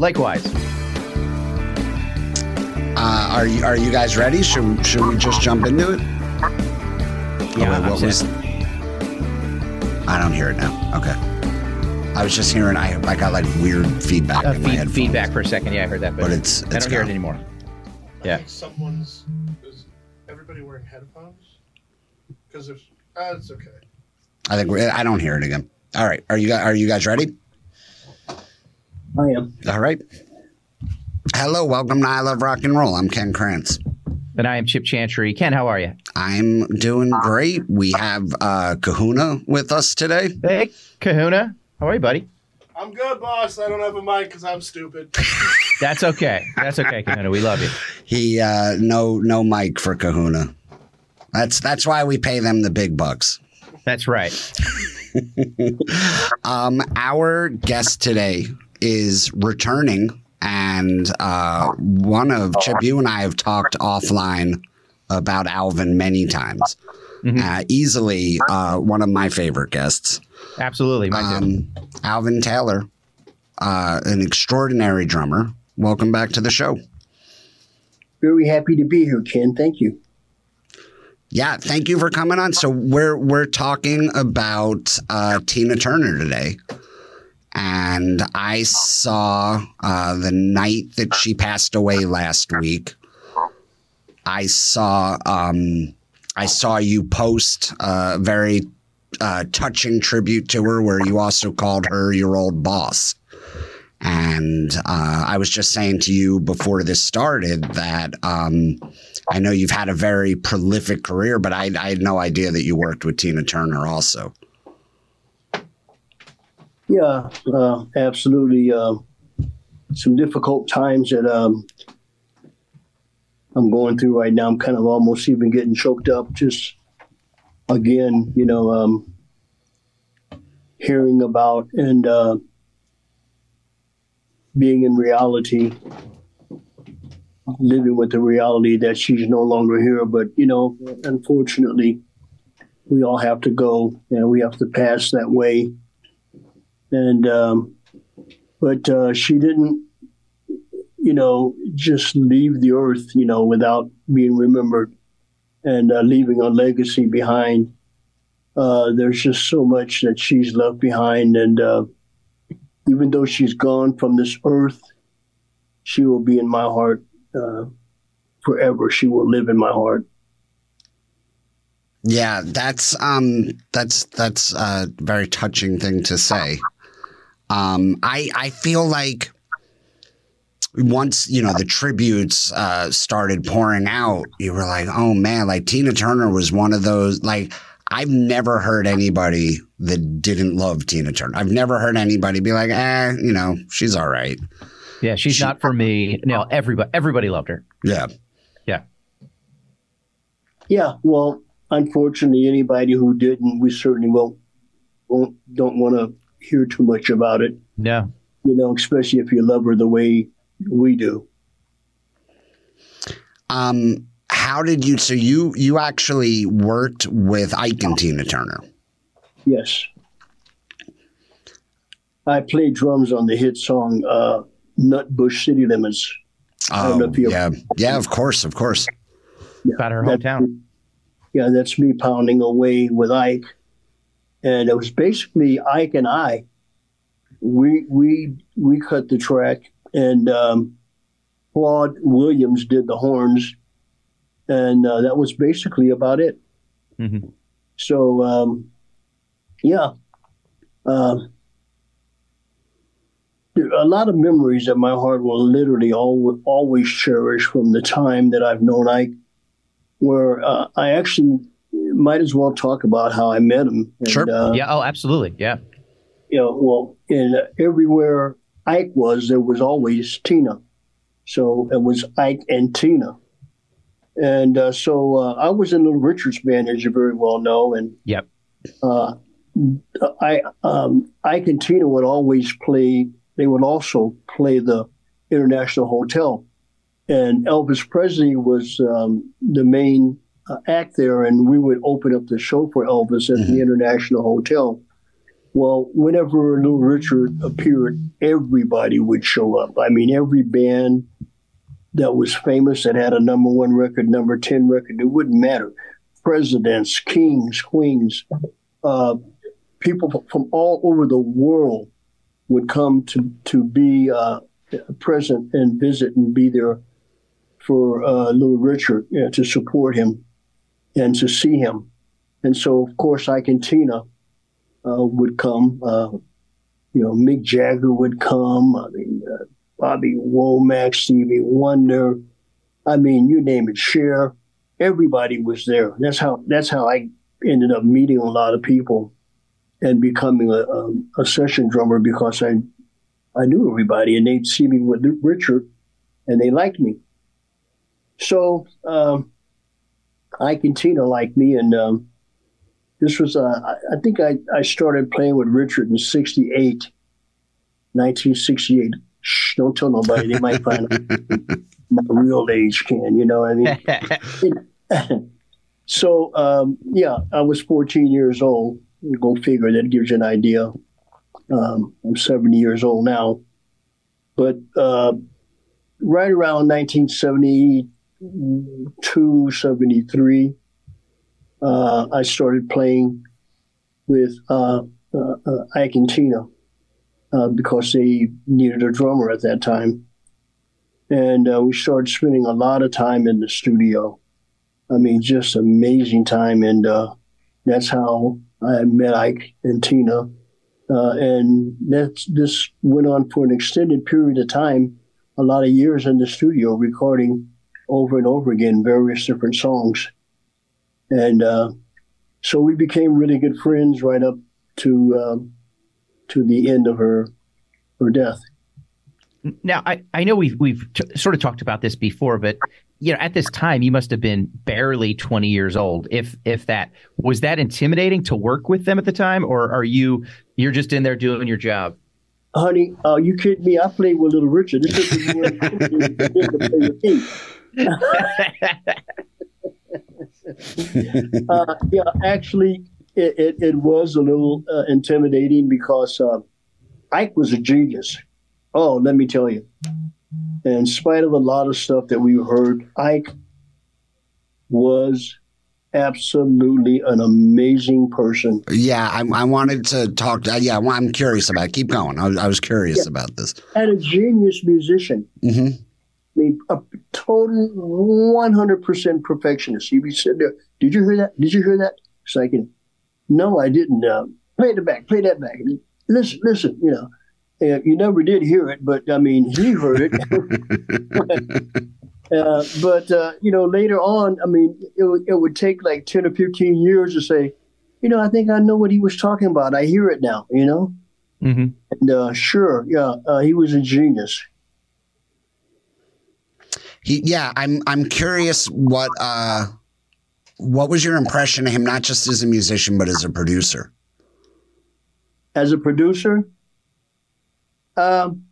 Likewise. Uh, are you are you guys ready? Should should we just jump into it? Yeah, oh, wait, I'm what was? set. I don't hear it now. Okay. I was just hearing. I I got like weird feedback Uh, in feed, headphones. feedback for a second. Yeah, I heard that. But it's- I don't hear it gone. anymore. I Yeah. think someone's is everybody wearing headphones? Because if uh, it's okay. I think we I don't hear it again. All right. Are you are you guys ready? I am. All right. Hello, welcome to I Love Rock and Roll. I'm Ken Krantz. And I am Chip Chantry. Ken, how are you? I'm doing great. We have uh, Kahuna with us today. Hey, Kahuna. How are you, buddy? I'm good, boss. I don't have a mic because I'm stupid. That's okay. That's okay, Kahuna. We love you. He uh, no no mic for Kahuna. That's that's why we pay them the big bucks. That's right. Um, our guest today is returning, and uh, one of Chip. You and I have talked offline about Alvin many times. Mhm. Uh, easily uh, one of my favorite guests. Absolutely. Mine too. Um, Alvin Taylor, uh, an extraordinary drummer. Welcome back to the show. Very happy to be here, Ken. Thank you. Yeah, thank you for coming on. So we're we're talking about uh, Tina Turner today, and I saw uh, the night that she passed away last week. I saw um, I saw you post a very uh, touching tribute to her, where you also called her your old boss. And uh, I was just saying to you before this started that um, I know you've had a very prolific career, but I, I had no idea that you worked with Tina Turner also. Yeah, uh, absolutely. Um, some difficult times that um, I'm going through right now. I'm kind of almost even getting choked up. Just again, you know, um, hearing about and uh, being in reality, living with the reality that she's no longer here. But you know, unfortunately, we all have to go, and we have to pass that way and um, but uh, she didn't you know just leave the earth you know without being remembered and uh, leaving a legacy behind. Uh, there's just so much that she's left behind and uh, even though she's gone from this earth she will be in my heart uh, forever. She will live in my heart. Yeah, that's um that's that's a very touching thing to say. Um I I feel like once, you know, the tributes uh started pouring out, you were like, "Oh man, like Tina Turner was one of those like I've never heard anybody that didn't love Tina Turner. I've never heard anybody be like, "Eh, you know, she's all right." Yeah, she's she- not for me. No, everybody everybody loved her. Yeah. Yeah. Yeah, well, unfortunately, anybody who didn't, we certainly won't, won't don't want to hear too much about it. Yeah. You know, especially if you love her the way we do. Um how did you so you you actually worked with Ike and Tina Turner? Yes, I played drums on the hit song uh, "Nutbush City Limits." I don't know Oh, if you- yeah. Yeah, of course, of course. About her That- hometown. Yeah, that's me pounding away with Ike, and it was basically Ike and I. We we we cut the track, and um, Claude Williams did the horns, and uh, that was basically about it. Mhm. So, um, yeah, um, a lot of memories that my heart will literally al- always cherish from the time that I've known Ike, where uh, I actually might as well talk about how I met him. And, Sure. Uh, Yeah, oh, absolutely. Yeah. you know, well, in uh, everywhere Ike was, there was always Tina. So it was Ike and Tina. And uh, so uh, I was in Little Richard's band, as you very well know. And Yep. uh, I, um, Ike and Tina would always play, they would also play the International Hotel. And Elvis Presley was um, the main uh, act there, and we would open up the show for Elvis at the International Hotel. Well, whenever Little Richard appeared, everybody would show up. I mean, every band that was famous that had a number one record, number 10 record, it wouldn't matter. Presidents, kings, queens, uh, people from all over the world would come to, to be uh, present and visit and be there for uh, Little Richard you know, to support him and to see him. And so, of course, Ike and Tina uh, would come. Uh, you know, Mick Jagger would come. I mean, uh, Bobby Womack, Stevie Wonder. I mean, you name it, Cher. Everybody was there. That's how. That's how I ended up meeting a lot of people and becoming a, a, a session drummer because I I knew everybody and they'd see me with Richard and they liked me. So um, Ike and Tina liked me, and um, this was, uh, I, I think I, I started playing with Richard in 68, 1968. Shh, don't tell nobody. They might find my real age, Ken, you know what I mean? so, um, yeah, I was 14 years old. Go figure, that gives you an idea. Um, I'm 70 years old now. But uh, right around 1972, 73, uh, I started playing with uh, uh, uh Ike and Tina uh, because they needed a drummer at that time. And uh, we started spending a lot of time in the studio. I mean, just amazing time. And that's how I met Ike and Tina. and that's, this went on for an extended period of time, a lot of years in the studio, recording over and over again various different songs. And uh, so we became really good friends right up to um, to the end of her her death. Now, I, I know we've we've t- sort of talked about this before, but you know, at this time, you must have been barely twenty years old, if if that. Was that intimidating to work with them at the time, or are you you're just in there doing your job? Honey, uh, you kidding me? I played with Little Richard. This is uh, yeah, actually, it, it, it, was a little uh, intimidating because uh, Ike was a genius. Oh, let me tell you. In spite of a lot of stuff that we heard, Ike was absolutely an amazing person. Yeah, I, I wanted to talk. To, yeah, I'm curious about. It. Keep going. I, I was curious yeah. about this. And a genius musician. Mm-hmm. I mean, a total 100% perfectionist. He'd be sitting there, did you hear that? Did you hear that? It's like, no, I didn't. Uh, play it back, play that back. Listen, listen, you know. Uh, you never did hear it, but I mean, he heard it. uh, but, uh, you know, later on, I mean, it, w- it would take like 10 or 15 years to say, you know, I think I know what he was talking about. I hear it now, you know? Mm-hmm. And uh, sure, yeah, uh, he was a genius. He, yeah, I'm I'm curious what uh, what was your impression of him, not just as a musician but as a producer? As a producer, um,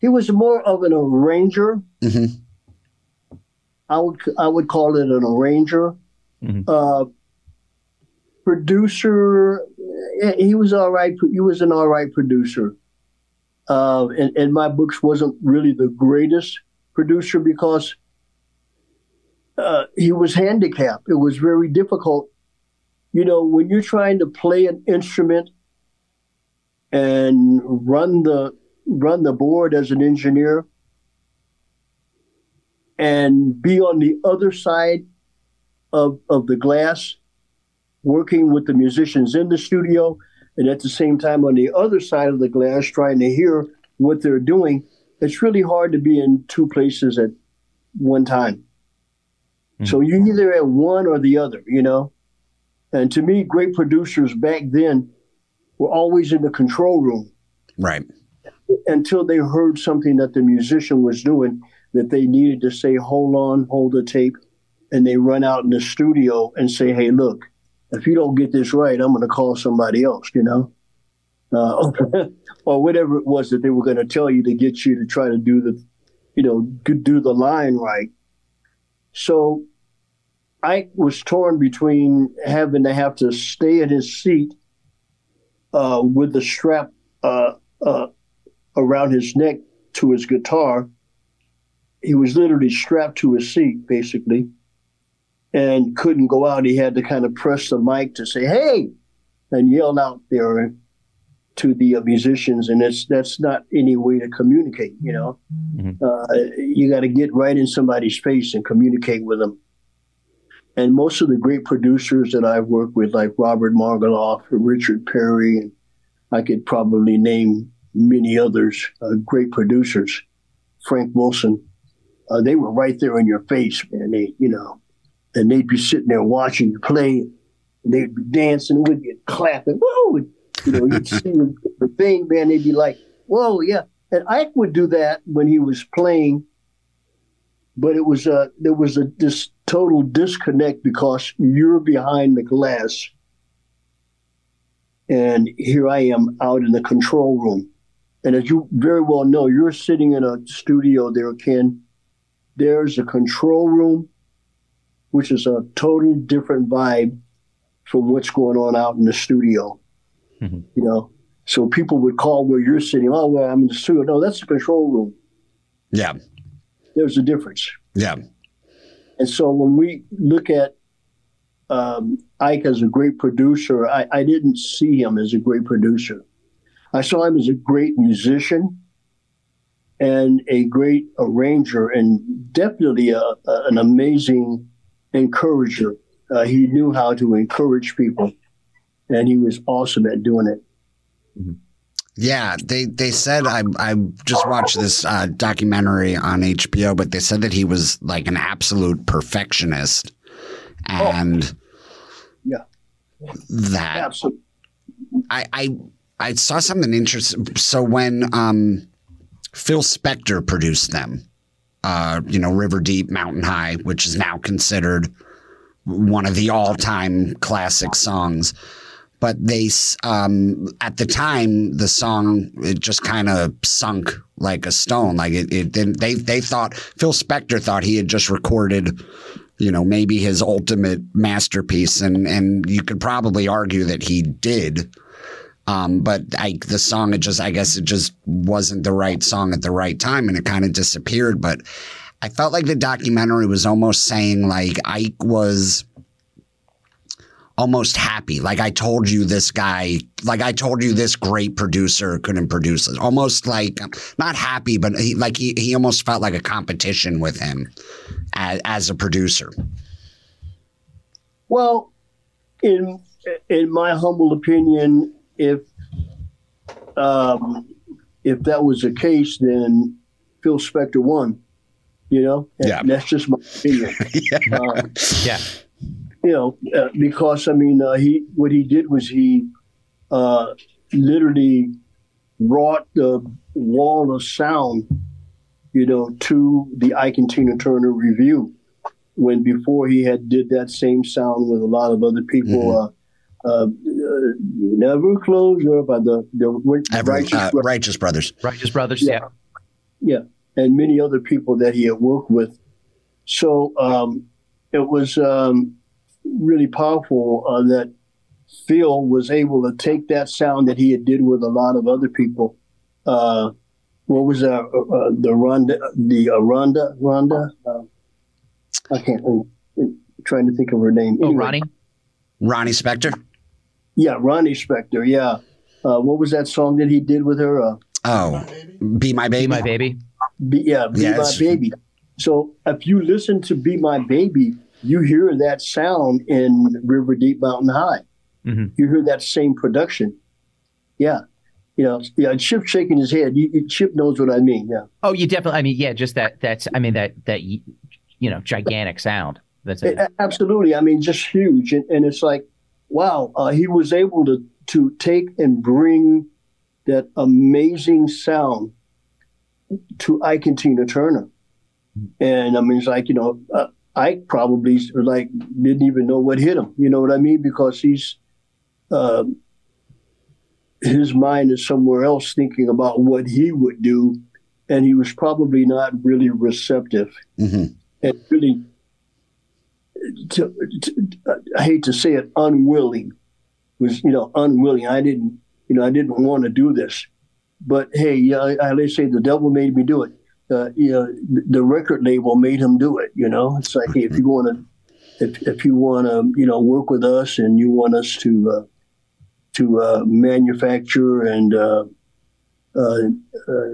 he was more of an arranger. Mm-hmm. I would I would call it an arranger. Mm-hmm. Uh, producer, eh, he was all right. He was an all right producer. Uh, and, and my books wasn't really the greatest, producer because uh, he was handicapped. It was very difficult. You know, when you're trying to play an instrument and run the run the board as an engineer and be on the other side of, of the glass working with the musicians in the studio and at the same time on the other side of the glass trying to hear what they're doing it's really hard to be in two places at one time. Mm-hmm. So you're either at one or the other, you know. And to me, great producers back then were always in the control room. Right. Until they heard something that the musician was doing that they needed to say, hold on, hold the tape. And they run out in the studio and say, hey, look, if you don't get this right, I'm going to call somebody else, you know? uh, or whatever it was that they were going to tell you to get you to try to do the, you know, do the line right. So I was torn between having to have to stay in his seat uh, with the strap uh, uh, around his neck to his guitar. He was literally strapped to his seat, basically, and couldn't go out. He had to kind of press the mic to say, "Hey," and yell out there to the musicians, and it's that's not any way to communicate. You know, Mhm. uh, you got to get right in somebody's face and communicate with them. And most of the great producers that I've worked with, like Robert Margouleff, Richard Perry, and I could probably name many others, uh, great producers, Frank Wilson, uh, they were right there in your face, man. They, you know, and they'd be sitting there watching you play, they'd be dancing with you, clapping, whoa, you know, you'd see the thing, man. They'd be like, whoa, yeah. And Ike would do that when he was playing, but it was a there was a this total disconnect because you're behind the glass, and here I am out in the control room. And as you very well know, you're sitting in a studio there, Ken. There's a control room, which is a total different vibe from what's going on out in the studio. Mhm. You know, so people would call where you're sitting. Oh, well, I'm in the studio. No, that's the control room. Yeah. There's a difference. Yeah. And so when we look at um, Ike as a great producer, I, I didn't see him as a great producer. I saw him as a great musician and a great arranger and definitely a, a- an amazing encourager. Uh, he knew how to encourage people, and he was awesome at doing it. Yeah, they they said I I just watched this uh, documentary on HBO, but they said that he was like an absolute perfectionist, and Yeah. that Absolutely. I I I saw something interesting. So when um, Phil Spector produced them, uh, you know, River Deep, Mountain High, which is now considered one of the all-time classic songs. But they, um, at the time, the song it just kind of sunk like a stone. Like it, it. They they thought Phil Spector thought he had just recorded, you know, maybe his ultimate masterpiece, and and you could probably argue that he did. Um, but the song, it just, I guess it just wasn't the right song at the right time and it kind of disappeared. But I felt like the documentary was almost saying like Ike was almost happy. Like I told you this guy, like I told you this great producer couldn't produce it. Almost like not happy, but he, like he, he almost felt like a competition with him as, as a producer. Well, in in my humble opinion, if um, if that was the case, then Phil Spector won. You know, And Yeah. that's just my opinion. yeah. Uh, Yeah. You know, uh, because I mean, uh, he what he did was he uh, literally brought the wall of sound, you know, to the Ike and Tina Turner Revue. When before he had did that same sound with a lot of other people, uh, uh, uh, never close your by the the Every, righteous, uh, Righteous Brothers. Righteous Brothers. Yeah. Yeah. yeah, and many other people that he had worked with. So um, it was um, really powerful uh, that Phil was able to take that sound that he had did with a lot of other people. Uh, what was that? Uh, uh, the Ronda, the uh, Ronda? Rhonda. Uh, I can't. I'm trying to think of her name. Oh, Anyway. Ronnie. Ronnie Spector. Yeah, Ronnie Spector. Yeah. Uh, what was that song that he did with her? Uh, Oh, Be My Baby. Be my baby. Be, yeah, Be Yeah, My Baby. So if you listen to Be My Baby, you hear that sound in River Deep Mountain High. Mhm. You hear that same production. Yeah. You know, yeah, Chip shaking his head. You, you- Chip knows what I mean. Yeah. Oh, you definitely. I mean, yeah, just that. That's. I mean, that. That. You know, gigantic sound. That's it. A- Absolutely. I mean, just huge. And, and it's like, wow, uh, he was able to, to take and bring that amazing sound to Ike and Tina Turner. And I mean, it's like, you know, uh, Ike probably like didn't even know what hit him. You know what I mean? Because he's, um his mind is somewhere else thinking about what he would do. And he was probably not really receptive hmm and really, to, to, I hate to say it, unwilling was you know unwilling. I didn't you know, I didn't want to do this, but hey, yeah, I, I say the devil made me do it. Uh, you know, the record label made him do it. You know, it's like hey, if you want to, if if you want to, you know, work with us and you want us to uh, to uh, manufacture and uh, uh, uh,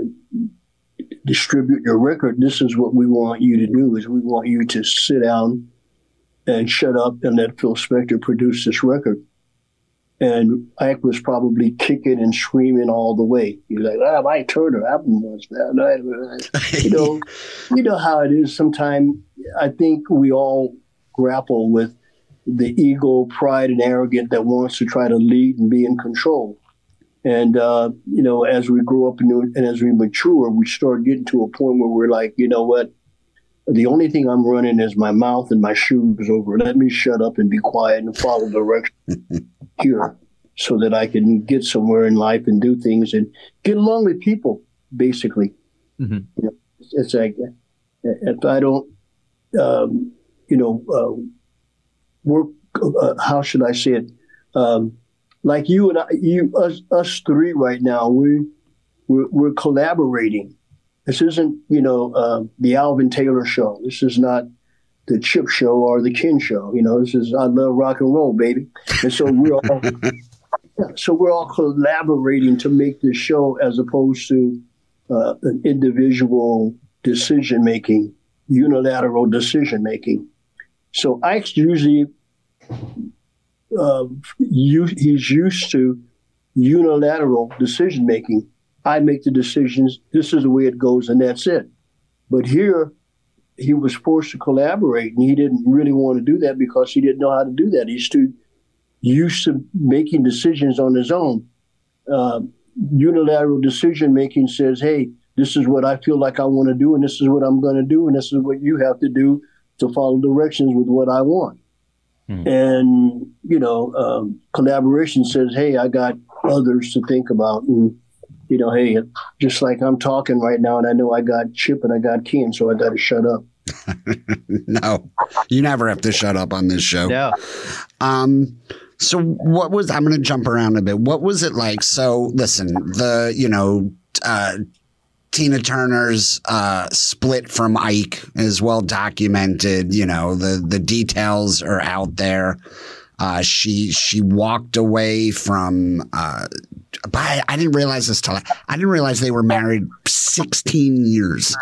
distribute your record, this is what we want you to do: is we want you to sit down and shut up and let Phil Spector produce this record. And Ike was probably kicking and screaming all the way. He's like, "Ah, Mike Turner album was that." you know, you know how it is. Sometimes I think we all grapple with the ego, pride, and arrogance that wants to try to lead and be in control. And uh, you know, as we grow up and, and as we mature, we start getting to a point where we're like, you know what? The only thing I'm running is my mouth and my shoes over. Let me shut up and be quiet and follow direction here so that I can get somewhere in life and do things and get along with people, basically. Mm-hmm. You know, it's like, if I don't, um, you know, uh, work, uh, how should I say it? Um, like you and I, you, us, us three right now, we, we're, we're collaborating this isn't, you know, uh, the Alvin Taylor show. This is not the Chip show or the Ken show. You know, this is I love rock and roll, baby. And so we're all, yeah, so we're all collaborating to make this show as opposed to uh, an individual decision making, unilateral decision making. So Ike's usually uh, he's used to unilateral decision making I make the decisions. This is the way it goes, and that's it. But here, he was forced to collaborate, and he didn't really want to do that because he didn't know how to do that. He's too used to making decisions on his own. Uh, unilateral decision making says, "Hey, this is what I feel like I want to do, and this is what I'm going to do, and this is what you have to do to follow directions with what I want." Hmm. And you know, um, collaboration says, "Hey, I got others to think about." And you know, hey, just like I'm talking right now, and I know I got Chip and I got Ken, so I got to shut up. no, you never have to shut up on this show. No. Um. So what was? I'm going to jump around a bit. What was it like? So listen, the you know. Uh, Tina Turner's uh, split from Ike is well documented. You know the the details are out there. Uh, she she walked away from uh, I, I didn't realize this till I, I didn't realize they were married 16 years.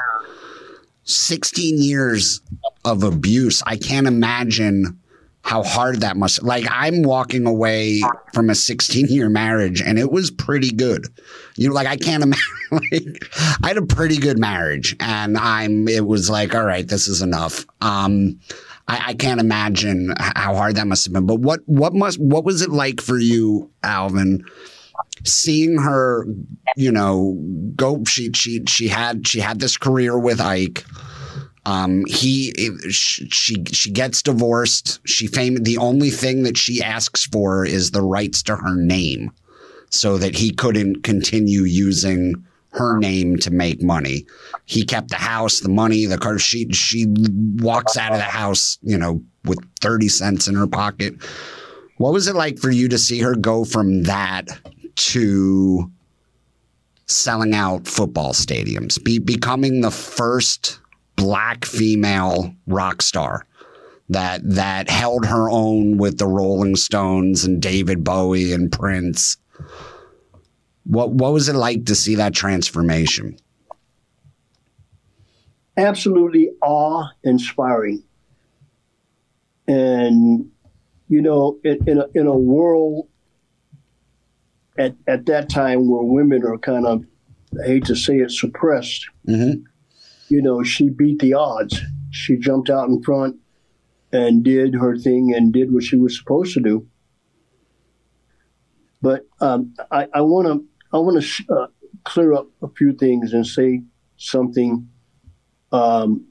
16 years of abuse. I can't imagine how hard that must like I'm walking away from a 16 year marriage and it was pretty good. You know, like I can't imagine like I had a pretty good marriage and I'm it was like, all right, this is enough. Um I, I can't imagine how hard that must have been. But what what must what was it like for you, Alvin, seeing her, you know, go. She she she had she had this career with Ike. Um, he she she gets divorced. She fame the only thing that she asks for is the rights to her name, so that he couldn't continue using her name to make money. He kept the house, the money, the car. She she walks out of the house, you know, with thirty cents in her pocket. What was it like for you to see her go from that to selling out football stadiums, be, becoming the first black female rock star that that held her own with the Rolling Stones and David Bowie and Prince. What what was it like to see that transformation? Absolutely awe inspiring. And you know, in, in a, in a world at, at that time where women are kind of, I hate to say it, suppressed. Mm-hmm. You know, she beat the odds. She jumped out in front and did her thing and did what she was supposed to do. But um, I want to I want to uh, clear up a few things and say something um,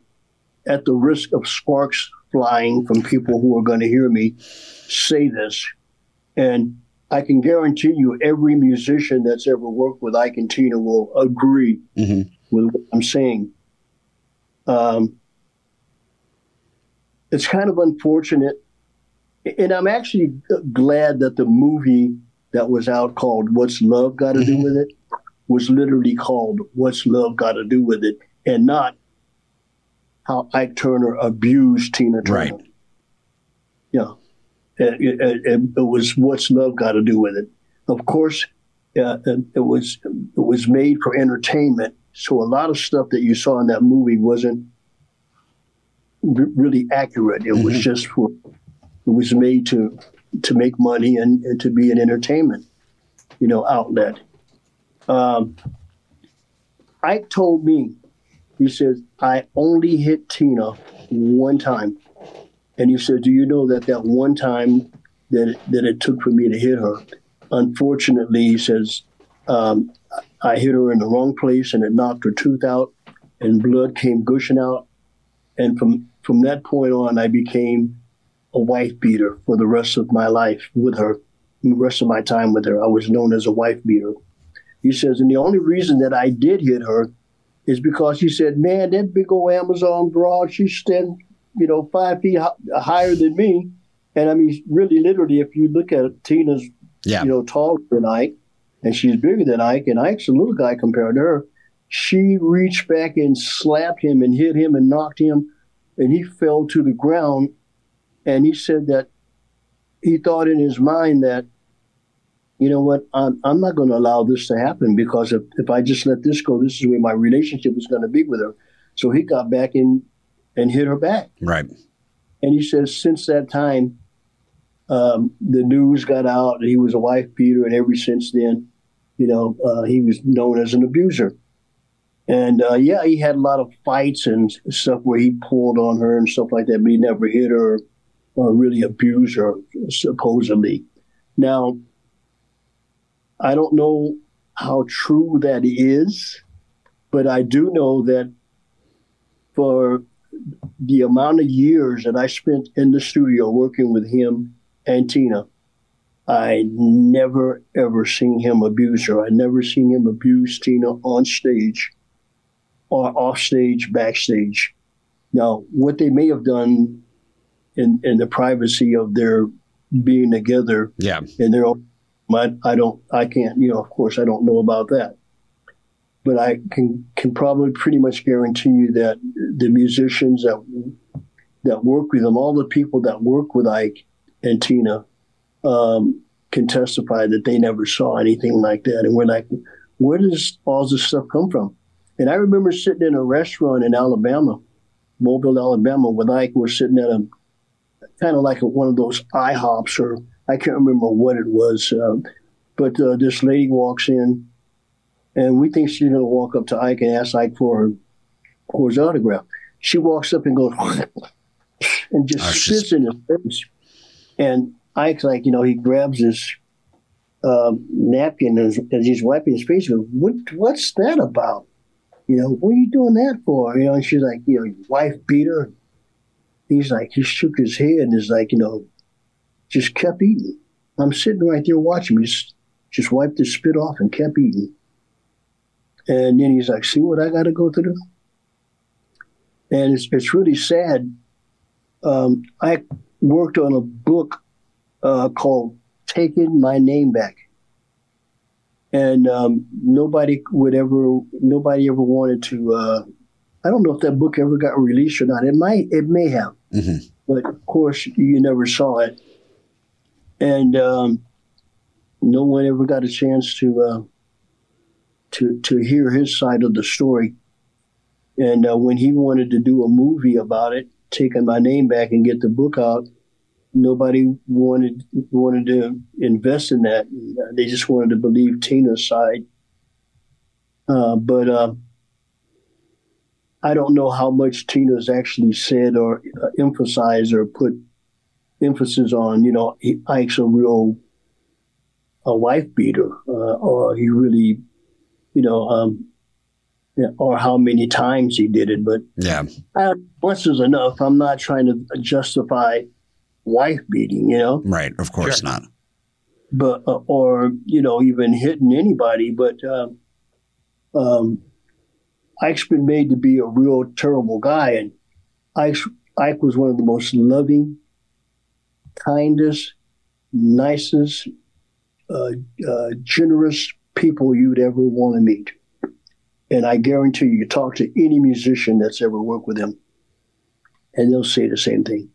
at the risk of sparks flying from people who are going to hear me say this. And I can guarantee you every musician that's ever worked with Ike and Tina will agree mm-hmm. with what I'm saying. Um, it's kind of unfortunate. And I'm actually glad that the movie that was out called "What's Love Got to Mm-hmm. Do with It" was literally called "What's Love Got to Do with It," and not how Ike Turner abused Tina Turner. Right. It, it, it, was "What's Love Got to Do with It." Of course, uh, it was it was made for entertainment, so a lot of stuff that you saw in that movie wasn't r- really accurate. It was Mhm. just for it was made to to make money and, and to be an entertainment, you know, outlet. Um, Ike told me, he says, I only hit Tina one time, and he said, Do you know that that one time that that it took for me to hit her? Unfortunately, he says, um, I hit her in the wrong place and it knocked her tooth out, and blood came gushing out. And from from that point on, I became a wife beater for the rest of my life with her, the rest of my time with her. I was known as a wife beater. He says, and the only reason that I did hit her is because he said, man, that big old Amazon broad, she's standing, you know, five feet hi- higher than me. And I mean, really, literally, if you look at Tina's, Yeah. you know, taller than Ike, and she's bigger than Ike, and Ike's a little guy compared to her, she reached back and slapped him and hit him and knocked him, and he fell to the ground. And he said that he thought in his mind that, you know what, I'm, I'm not going to allow this to happen because if, if I just let this go, this is where my relationship is going to be with her. So he got back in and hit her back. Right. And he says since that time, um, the news got out that he was a wife beater, and ever since then, you know, uh, he was known as an abuser. And uh, yeah, he had a lot of fights and stuff where he pulled on her and stuff like that, but he never hit her or really abused her, supposedly. Now, I don't know how true that is, but I do know that for the amount of years that I spent in the studio working with him and Tina, I never ever seen him abuse her. I never seen him abuse Tina on stage or off stage, backstage. Now, what they may have done in, in the privacy of their being together Yeah. in their own, I, I don't, I can't, you know, of course, I don't know about that. But I can can probably pretty much guarantee you that the musicians that that work with them, all the people that work with Ike and Tina, um, can testify that they never saw anything like that. And we're like, where does all this stuff come from? And I remember sitting in a restaurant in Alabama, Mobile, Alabama, with Ike. We're sitting at a kind of like a, one of those IHOPs, or I can't remember what it was. Uh, but uh, this lady walks in, and we think she's going to walk up to Ike and ask Ike for, her, for his autograph. She walks up and goes, and just Oh, she's- in his face. And Ike's like, you know, he grabs his um, napkin as, as he's wiping his face. He goes, what, what's that about? You know, what are you doing that for? You know, and she's like, you know, your wife beat her. He's like, he shook his head and is like, you know, just kept eating. I'm sitting right there watching him. Just, just wiped the spit off and kept eating. And then he's like, see what I got to go through? And it's, it's really sad. Um, I worked on a book uh, called Taking My Name Back. And um, nobody would ever, nobody ever wanted to. Uh, I don't know if that book ever got released or not. It might, it may have, hmm but of course you never saw it, and um, no one ever got a chance to uh, to to hear his side of the story. And uh, when he wanted to do a movie about it, taking my name back and get the book out, nobody wanted wanted to invest in that. They just wanted to believe Tina's side. Uh, but uh, I don't know how much Tina's actually said or uh, emphasized or put emphasis on. You know, Ike's a real a wife beater, uh, or he really, you know, um, or how many times he did it. But Yeah. uh, once is enough. I'm not trying to justify wife beating, you know, Right. Of course Sure. not. but uh, or you know even hitting anybody. But um, um, Ike's been made to be a real terrible guy, and Ike Ike was one of the most loving, kindest, nicest uh, uh, generous people you'd ever want to meet. And I guarantee you, you talk to any musician that's ever worked with him, and they'll say the same thing.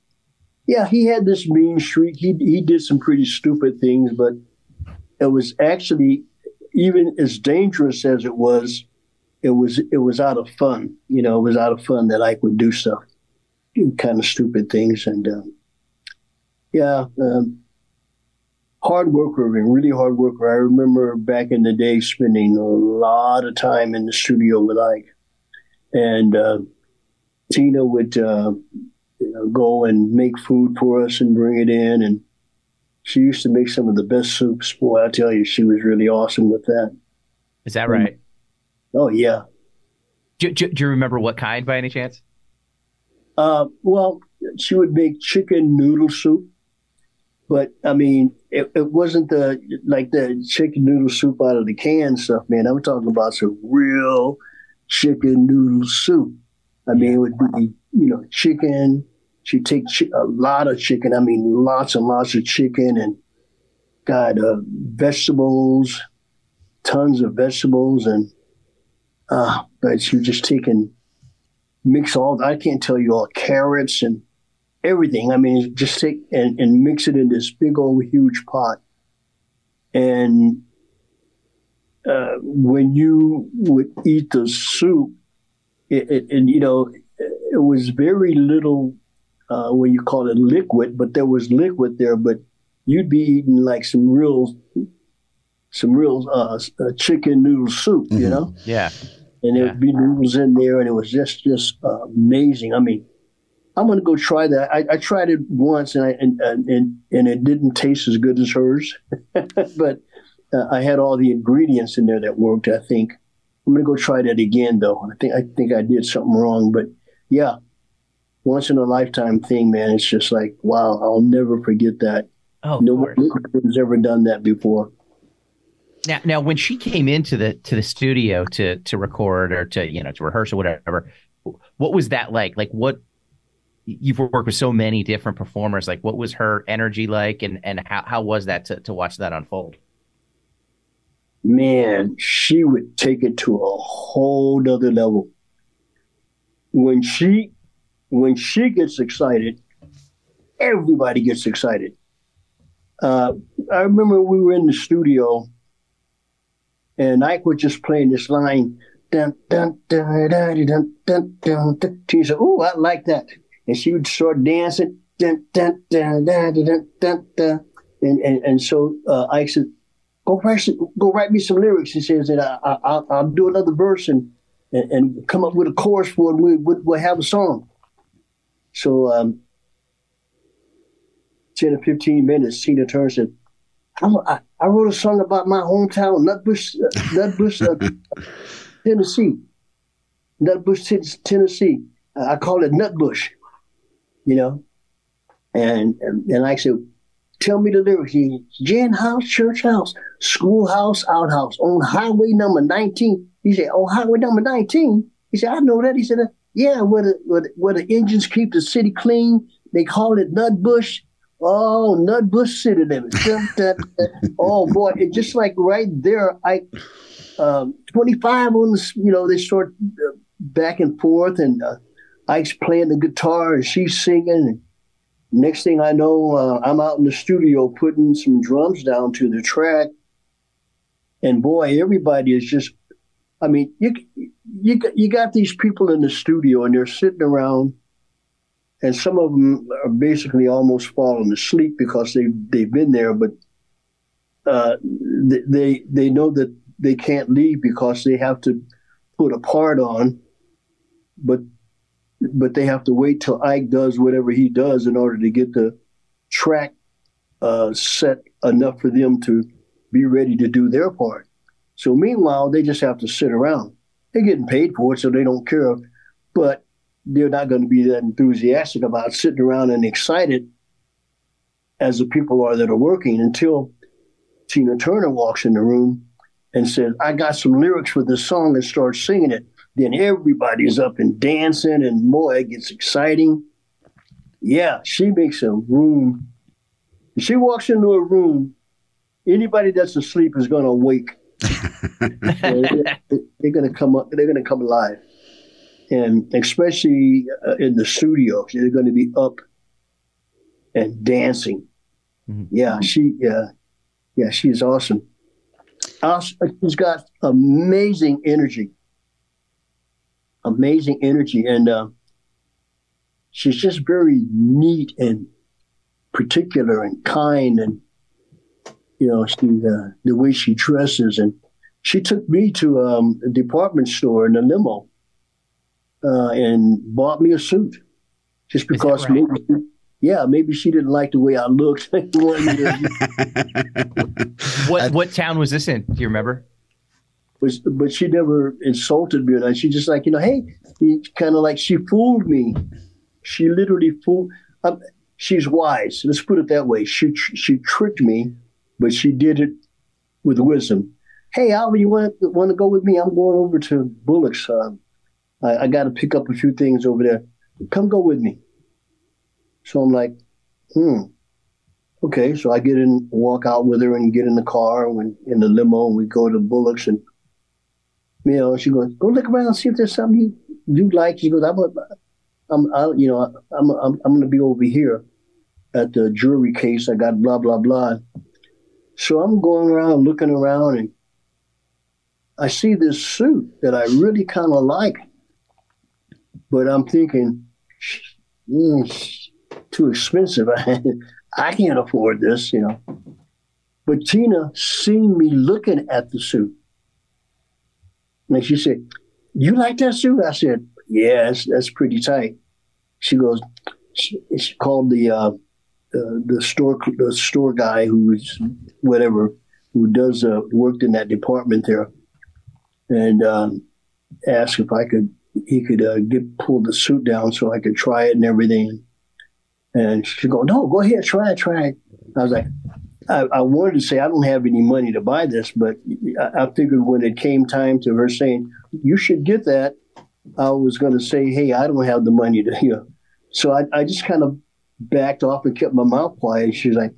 Yeah, he had this mean streak. He, he did some pretty stupid things, but it was actually, even as dangerous as it was, it was it was out of fun. You know, it was out of fun that Ike would do stuff, do kind of stupid things, and uh, yeah, um, hard worker really hard worker. I remember back in the day spending a lot of time in the studio with Ike, and uh, Tina would uh, you know, go and make food for us and bring it in, and she used to make some of the best soups. Boy, I tell you, she was really awesome with that. Is that right? Oh yeah. Do, do, do you remember what kind by any chance? Uh, well, she would make chicken noodle soup, but I mean, it, it wasn't the like the chicken noodle soup out of the can stuff, man. I'm talking about some real chicken noodle soup. I mean, it would be you know chicken. She'd take chi- a lot of chicken. I mean, lots and lots of chicken and got uh, vegetables, tons of vegetables, and uh, but she just taking mix all. I can't tell you all carrots and everything. I mean, just take and, and mix it in this big old huge pot. And uh, when you would eat the soup, it, it, and you know, it was very little uh, when you call it liquid, but there was liquid there. But you'd be eating like some real, some real uh, uh chicken noodle soup, you know. Yeah. And there'd Yeah. be noodles in there, and it was just just uh, amazing. I mean, I'm gonna go try that. I, I tried it once, and I and, and and it didn't taste as good as hers, but uh, I had all the ingredients in there that worked. I think I'm gonna go try that again, though. I think I think I did something wrong, but yeah, once in a lifetime thing, man. It's just like wow, I'll never forget that. Oh, No one's ever done that before. Now, now, when she came into the to the studio to to record or to you know to rehearse or whatever, what was that like? Like, what you've worked with so many different performers. Like, what was her energy like, and and how how was that to to watch that unfold? man, she would take it to a whole other level. When she when she gets excited, everybody gets excited. Uh, I remember we were in the studio and Ike was just playing this line. Dun, dun, dun, dun, dun, dun, dun, dun. She said, Oh, I like that. And she would start dancing. Dun, dun, dun, dun, dun, dun, dun, dun. And, and, and so uh, Ike said, go write some, go write me some lyrics. He says that I, I, I'll, do another verse and, and, and come up with a chorus for it. And we, we, we'll have a song. So um, 10 or 15 minutes, Tina Turner said, I'm, I, I wrote a song about my hometown, Nutbush, uh, Nutbush, uh, Tennessee. Nutbush, Tennessee. I call it Nutbush, you know. And, and, and I said, tell me the lyrics. He, Jen House, Church House, Schoolhouse, Outhouse, on Highway number 19. He said, oh, Highway number 19? He said, I know that. He said, yeah, where the, where the, where the engines keep the city clean. They call it Nutbush. Oh, Nutbush City dun. oh, boy. It just like right there, I, um, 25 on you know, they start uh, back and forth and uh, Ike's playing the guitar and she's singing. Next thing I know, uh, I'm out in the studio putting some drums down to the track. And boy, everybody is just, I mean, you, you, got- you got these people in the studio and they're sitting around and some of them are basically almost falling asleep because they, they've been there, but uh, they, they know that they can't leave because they have to put a part on, but but they have to wait till Ike does whatever he does in order to get the track uh, set enough for them to be ready to do their part. So meanwhile, they just have to sit around. They're getting paid for it, so they don't care. But they're not going to be that enthusiastic about sitting around and excited as the people are that are working until Tina Turner walks in the room and says, I got some lyrics for this song and starts singing it. Then everybody's up and dancing, and boy, it gets exciting. Yeah, she makes a room. If she walks into a room anybody that's asleep is going to wake. they're, they're going to come up. They're going to come alive, and especially uh, in the studio, they're going to be up and dancing. Mm-hmm. Yeah, she. Yeah, yeah, she's awesome. she's got amazing energy. Amazing energy, and uh, she's just very neat and particular and kind and you know, she uh, the way she dresses, and she took me to um, a department store in a limo uh, and bought me a suit, just because right? maybe, yeah, maybe she didn't like the way I looked. what what town was this in? Do you remember? Was, but she never insulted me, and she just like you know, hey, kind of like she fooled me. She literally fooled. Um, she's wise. Let's put it that way. She she tricked me but she did it with wisdom. Hey, Alvin, you want want to go with me? I'm going over to Bullock's. Uh, I, I got to pick up a few things over there. Come go with me. So I'm like, hmm. Okay, so I get in, walk out with her, and get in the car, and in the limo, and we go to Bullock's, and you know, she goes, go look around, see if there's something you like. She goes, I'm, I'm, I, you know, I'm, I'm, I'm going to be over here at the jewelry case. I got blah blah blah. So I'm going around looking around and I see this suit that I really kind of like. But I'm thinking, mm, too expensive. I can't afford this, you know. But Tina seen me looking at the suit. And she said, You like that suit? I said, Yeah, that's, that's pretty tight. She goes, she, she called the uh, uh, the store the store guy who's whatever who does uh, worked in that department there, and um, asked if I could he could uh, get pull the suit down so I could try it and everything. And she go, no, go ahead, try it, try it. I was like, I, I, wanted to say I don't have any money to buy this, but I, I figured when it came time to her saying you should get that, I was going to say, hey, I don't have the money to, you know. So I, I just kind of backed off and kept my mouth quiet. She's like,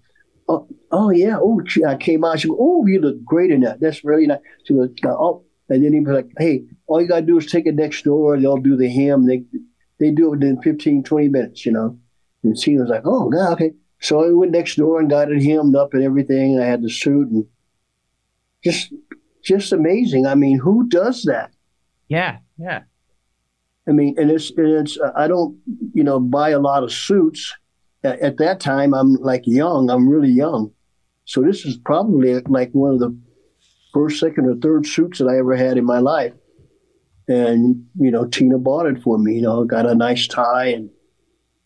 oh, oh yeah. Oh, I came out. She oh, you look great in that. That's really nice. She goes, oh, and then he was like, hey, all you got to do is take it next door. They'll do the hem. They, they do it in 15, 20 minutes, you know. And she was like, oh, God, okay. So I went next door and got it hemmed up and everything. And I had the suit and just, just amazing. I mean, who does that? Yeah, yeah. I mean, and it's, and it's, uh, I don't, you know, buy a lot of suits at that time I'm like young. I'm really young, so this is probably like one of the first, second, or third suits that I ever had in my life. And you know, Tina bought it for me. You know, got a nice tie and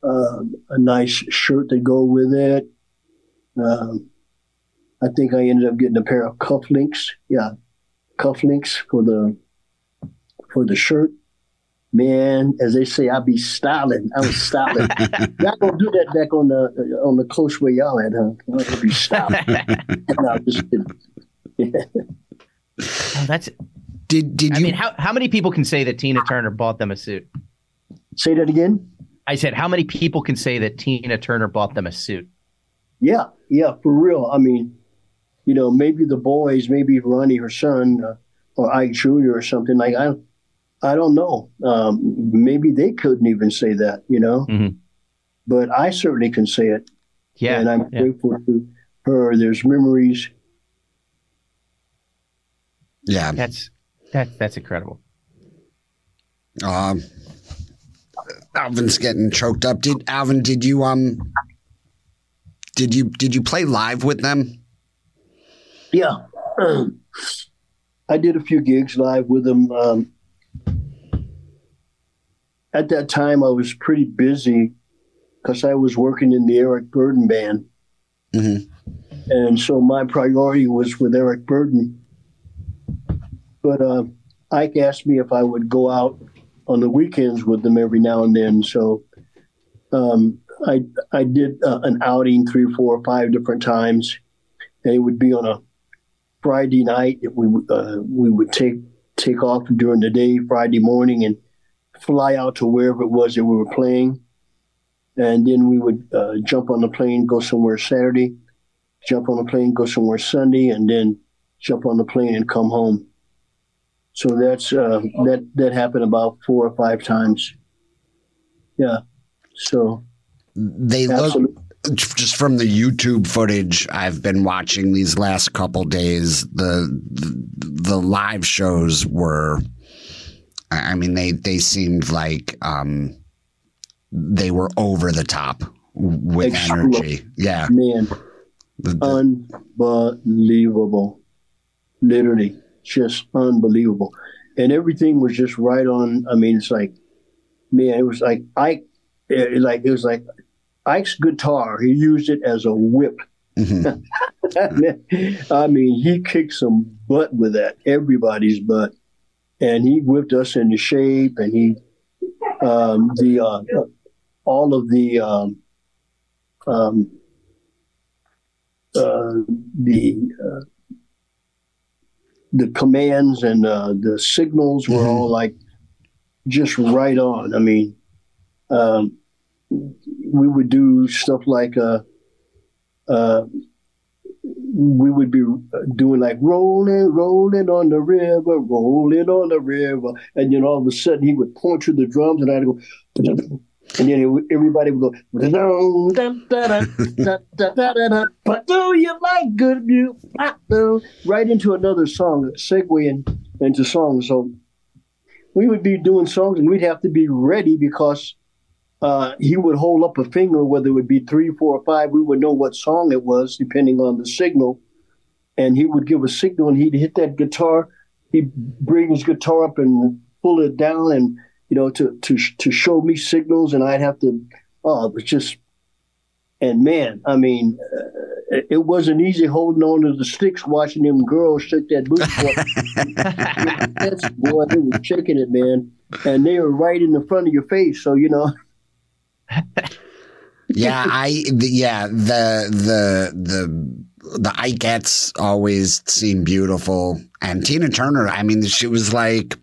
uh, a nice shirt to go with it. Um, I think I ended up getting a pair of cufflinks. Yeah, cufflinks for the for the shirt man, as they say, I be styling. I was styling. y'all gonna do that back on the on the coast where y'all at, huh? I be styling. no, just oh, that's. Did did you? I mean, how how many people can say that Tina Turner bought them a suit? Say that again. I said, how many people can say that Tina Turner bought them a suit? Yeah, yeah, for real. I mean, you know, maybe the boys, maybe Ronnie, her son, uh, or Ike Jr. or something like. I I don't know. Um, maybe they couldn't even say that, you know. Mm-hmm. But I certainly can say it. Yeah, and I'm yeah. grateful to her. There's memories. Yeah, that's that that's incredible. Um, Alvin's getting choked up. Did Alvin? Did you um? Did you did you play live with them? Yeah, I did a few gigs live with them. Um, at that time, I was pretty busy because I was working in the Eric Burdon band. Mm-hmm. And so my priority was with Eric Burdon. But uh, Ike asked me if I would go out on the weekends with them every now and then. So um, I I did uh, an outing three, four, five different times, and it would be on a Friday night. We uh, we would take take off during the day, Friday morning, and fly out to wherever it was that we were playing, and then we would uh, jump on the plane, go somewhere Saturday, jump on the plane, go somewhere Sunday, and then jump on the plane and come home. So that's uh, that that happened about four or five times. Yeah. So they look just from the YouTube footage I've been watching these last couple days. The, the the live shows were, I mean, they they seemed like um, they were over the top with energy. Yeah, man, The- the- unbelievable. Literally, just unbelievable. And everything was just right on. I mean, it's like, man, it was like Ike, it, like it was like Ike's guitar. He used it as a whip. mhm. I mean, he kicked some butt with that, everybody's butt, and he whipped us into shape. And he, um, the uh, all of the um, um, uh, the uh, the commands and uh, the signals were Mhm. all like just right on. I mean, um, we would do stuff like uh, uh, we would be doing like rolling, rolling on the river, rolling on the river, and then all of a sudden he would point to the drums, and I'd go, and then everybody would go, but do you like good music? Right into another song, segueing into songs. So we would be doing songs and we'd have to be ready because uh, he would hold up a finger, whether it would be three, four, or five. We would know what song it was depending on the signal. And he would give a signal and he'd hit that guitar. He'd bring his guitar up and pull it down and you know, to to to show me signals, and I'd have to. Oh, it was just. And man, I mean, uh, it, it wasn't easy holding on to the sticks, watching them girls shake that boot. That's boy, they were shaking it, man, and they were right in the front of your face. So you know, yeah, I the, yeah the the the the Ikettes always seem beautiful, and Tina Turner. I mean, she was like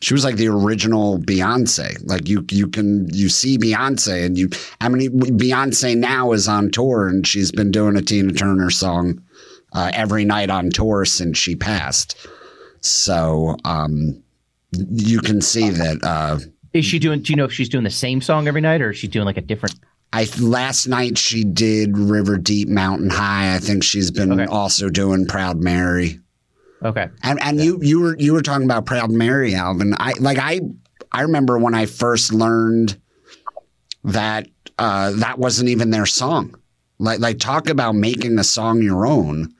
she was like the original Beyonce. Like you you can you see Beyonce, and you I mean Beyonce now is on tour, and she's been doing a Tina Turner song uh, every night on tour since she passed. So um, you can see that. Uh, Is she doing? Do you know if she's doing the same song every night, or is she doing like a different? I last night she did River Deep Mountain High. I think she's been Okay. also doing Proud Mary. Okay, And and you you were you were talking about Proud Mary, Alvin. I like I I remember when I first learned that uh, that wasn't even their song. Like like talk about making a song your own.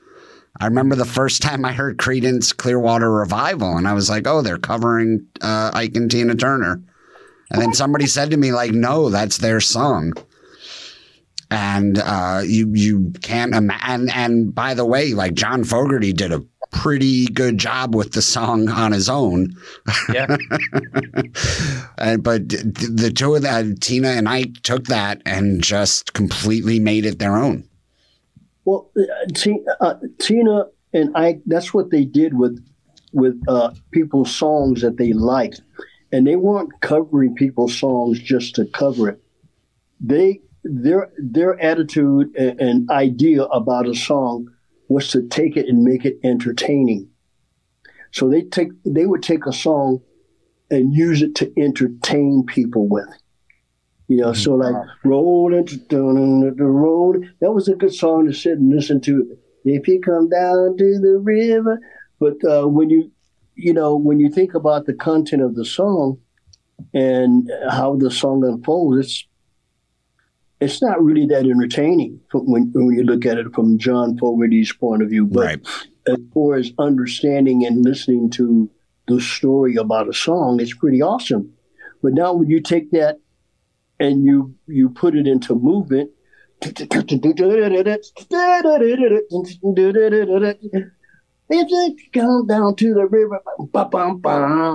I remember the first time I heard Creedence Clearwater Revival, and I was like, "Oh, they're covering uh, Ike and Tina Turner." And then somebody said to me, "Like, no, that's their song." And uh, you you can't imagine. And, and by the way, like John Fogerty did a pretty good job with the song on his own. yeah, And, but d- d- the two of that, Tina and I took that and just completely made it their own. Well, uh, T- uh, Tina and I, that's what they did with with uh, people's songs that they liked, and they weren't covering people's songs just to cover it. They their their attitude and, and idea about a song was to take it and make it entertaining. So they take they would take a song and use it to entertain people with. You know, so like rolling down the road. That was a good song to sit and listen to. If you come down to the river, but uh, when you, you know, when you think about the content of the song and how the song unfolds, it's it's not really that entertaining from when when you look at it from John Fogerty's point of view. But Right. as far as understanding and listening to the story about a song, it's pretty awesome. But now when you take that and you you put it into movement, it's come down to the river,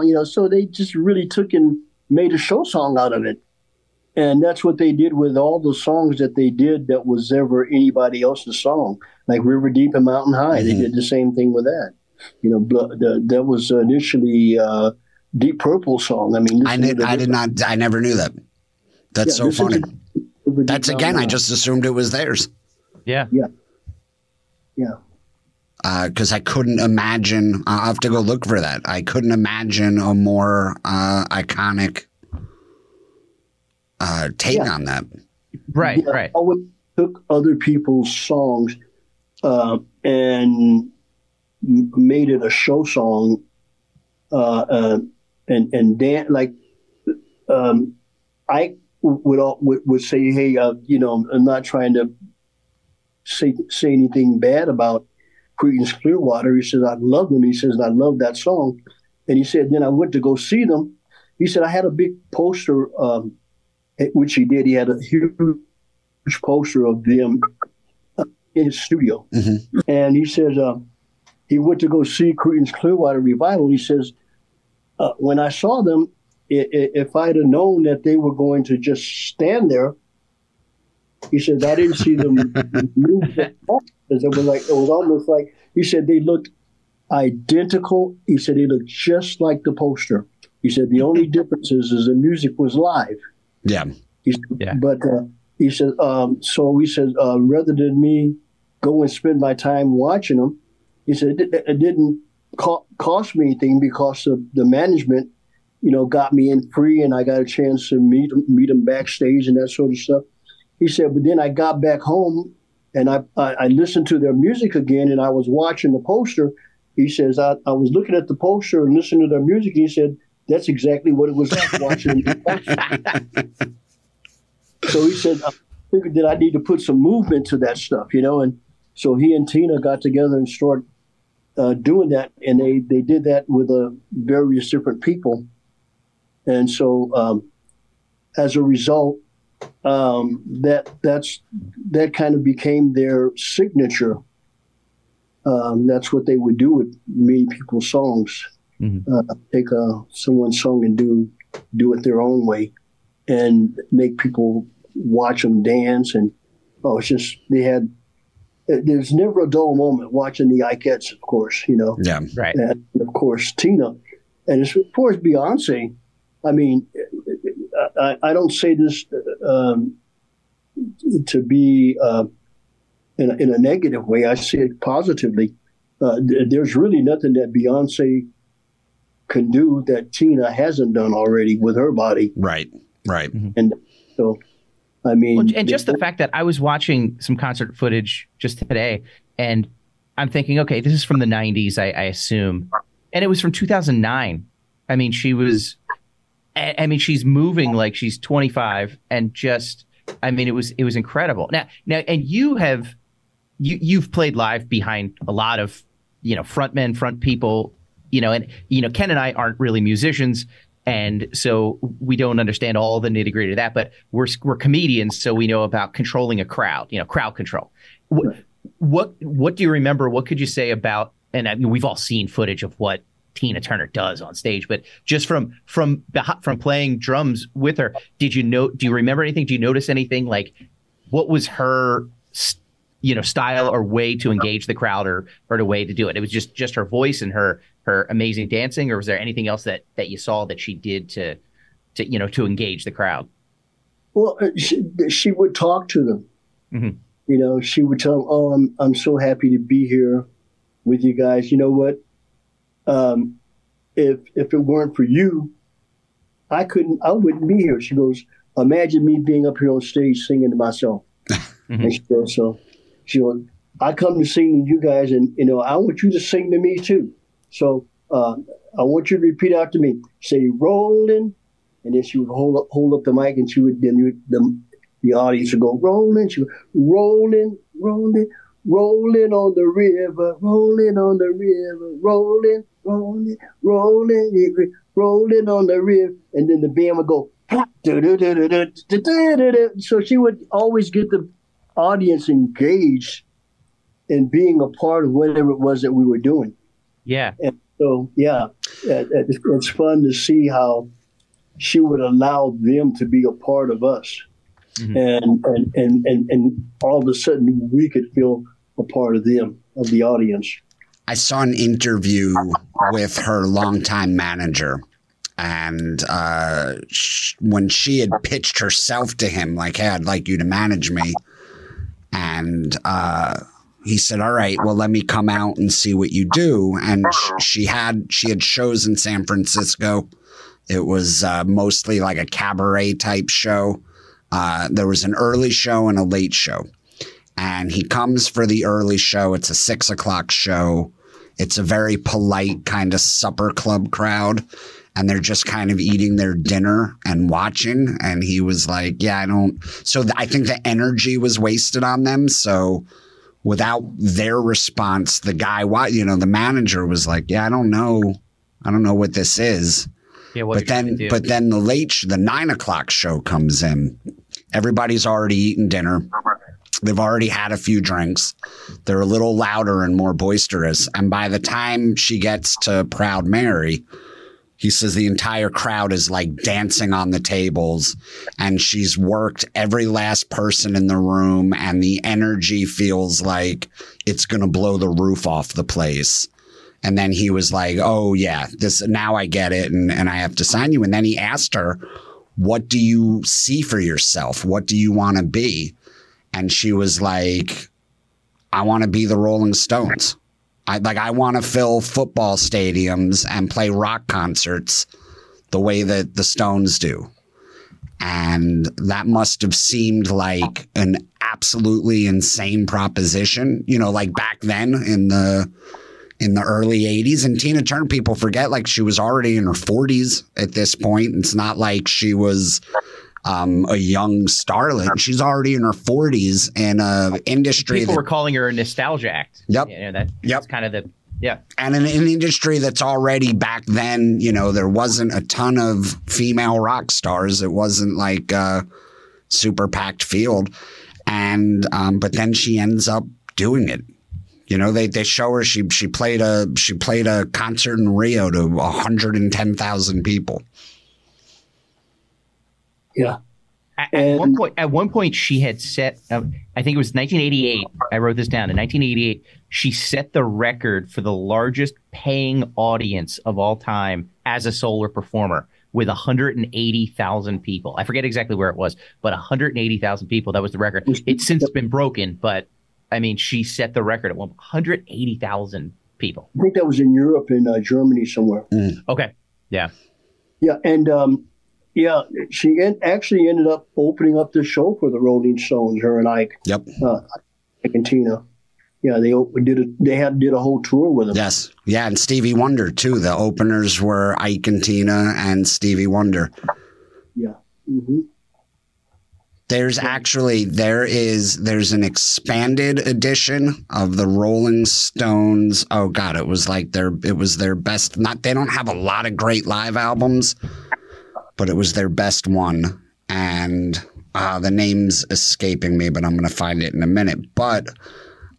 you know. So they just really took and made a show song out of it. And that's what they did with all the songs that they did that was ever anybody else's song, like River Deep and Mountain High. They Mhm. did the same thing with that. You know, the, that was initially uh, Deep Purple song. I mean, I did. I did not. I never knew that. That's Yeah, so funny. to That's again. I just assumed it was theirs. yeah. Yeah. Because uh, I couldn't imagine. I'll have to go look for that. I couldn't imagine a more uh, iconic uh, take Yeah. on that. Right, Yeah, right. always took other people's songs uh, and made it a show song, uh, uh, and and dan- like um, I would, all, would would say, hey, uh, you know, I'm not trying to say say anything bad about Creedence Clearwater. He says I love them. He says I love that song, and he said then I went to go see them. He said I had a big poster, um, which he did. He had a huge poster of them in his studio. Mhm. And he says uh, he went to go see Creedence Clearwater Revival. He says, uh, when I saw them, i- i- if I'd have known that they were going to just stand there, he says, I didn't see them move. at all." Because It was like it was almost like he said they looked identical. He said they looked just like the poster. He said the only difference is, is the music was live. Yeah. He said, Yeah. But uh, he said, um, so we said, uh, rather than me go and spend my time watching them, he said it, it didn't co- cost me anything because of the management, you know, got me in free and I got a chance to meet meet them backstage and that sort of stuff. He said, but then I got back home and I, I, I listened to their music again and I was watching the poster. He says, I, I was looking at the poster and listening to their music. He said, that's exactly what it was like watching. poster. So he said, I figured that I need to put some movement to that stuff, you know. And so he and Tina got together and started uh, doing that, and they they did that with uh, various different people. And so, um, as a result, um, that that's that kind of became their signature. Um, that's what they would do with many people's songs. Mhm. Uh, take a someone's song and do do it their own way, and make people watch them dance. And oh, it's just they had. There's never a dull moment watching the Ikettes, of course, you know Yeah. Right. and of course Tina, and as far as Beyonce, I mean, I, I don't say this um, to be uh, in, a, in a negative way. I say it positively. Uh, th- there's really nothing that Beyonce can do that Tina hasn't done already with her body. Right. Right. Mm-hmm. And so, I mean, Well, and just the fact that I was watching some concert footage just today, and I'm thinking, okay, this is from the '90s, I, I assume, and it was from 2009. I mean, she was, I, I mean, she's moving like she's 25, and just, I mean, it was it was incredible. Now, now, and you have, you you've played live behind a lot of, you know, frontmen, front people, you know, and you know, Ken and I aren't really musicians. And so we don't understand all the nitty gritty of that, but we're we're comedians, so we know about controlling a crowd, you know, crowd control. What what what do you remember? What could you say about? And I mean, we've all seen footage of what Tina Turner does on stage, but just from from from playing drums with her, did you know? Do you remember anything? Do you notice anything like what was her? You know, style or way to engage the crowd, or or the way to do it. It was just just her voice and her her amazing dancing, or was there anything else that that you saw that she did to to you know to engage the crowd? Well, uh, she, she would talk to them. Mhm. You know, she would tell them, "Oh, I'm I'm so happy to be here with you guys. You know what? Um, if if it weren't for you, I couldn't. I wouldn't be here." She goes, "Imagine me being up here on stage singing to myself." And she goes, "So, she goes, I come to sing to you guys, and you know, I want you to sing to me too. So uh, I want you to repeat after me. Say rolling, and then she would hold up hold up the mic, and she would then you, the the audience would go rolling. She would rolling, rolling, rolling on the river, rolling on the river, rolling, rolling, rolling, rolling on the river, and then the band would go. So she would always get the audience engaged in being a part of whatever it was that we were doing. Yeah, So yeah, it- it's, it's fun to see how she would allow them to be a part of us, Mhm. and, and and and and all of a sudden we could feel a part of them, of the audience. I saw an interview with her longtime manager. And uh, sh- when she had pitched herself to him, like, hey, I'd like you to manage me. And uh, he said, "All right, well, let me come out and see what you do." And she had she had shows in San Francisco. It was uh, mostly like a cabaret type show. Uh, there was an early show and a late show, and he comes for the early show. It's a six o'clock show. It's a very polite kind of supper club crowd, and they're just kind of eating their dinner and watching. And he was like, "Yeah, I don't." So th- I think the energy was wasted on them. So without their response, the guy, you know, the manager was like, "Yeah, I don't know, I don't know what this is." Yeah, what but then, but then the late, sh- the nine o'clock show comes in. Everybody's already eaten dinner. They've already had a few drinks. They're a little louder and more boisterous. And by the time she gets to Proud Mary, he says the entire crowd is like dancing on the tables and she's worked every last person in the room and the energy feels like it's going to blow the roof off the place. And then he was like, "Oh yeah, this now I get it and and I have to sign you." And then he asked her, "What do you see for yourself? What do you want to be?" And she was like, "I want to be the Rolling Stones." I like I want to fill football stadiums and play rock concerts the way that the Stones do. And that must have seemed like an absolutely insane proposition, you know, like back then in the in the early 80s and Tina Turner people forget like she was already in her 40s at this point. It's not like she was um, a young starlet. She's already in her 40s in a industry people that- were calling her a nostalgia act. Yep. You know, that, Yep. That's kind of the yeah. and in an industry that's already back then, you know, there wasn't a ton of female rock stars. It wasn't like a super packed field. And um, but then she ends up doing it. You know, they, they show her she she played a she played a concert in Rio to 110,000 people. Yeah. At, at one point, at one point, she had set. Um, I think it was 1988. I wrote this down. In 1988, she set the record for the largest paying audience of all time as a solar performer with 180,000 people. I forget exactly where it was, but 180,000 people. That was the record. It's since been broken, but I mean, she set the record at 180,000 people. I think that was in Europe in uh, Germany somewhere. Okay. Yeah. Yeah, and um, yeah, she en- actually ended up opening up the show for the Rolling Stones. Her and Ike, Yep. uh, Ike and Tina. Yeah, they op- did a they had did a whole tour with them. Yes. Yeah, and Stevie Wonder too. The openers were Ike and Tina and Stevie Wonder. Yeah. hmm There's actually there is there's an expanded edition of the Rolling Stones. Oh god, it was like their it was their best not they don't have a lot of great live albums, but it was their best one. And uh, the name's escaping me, but I'm gonna find it in a minute. But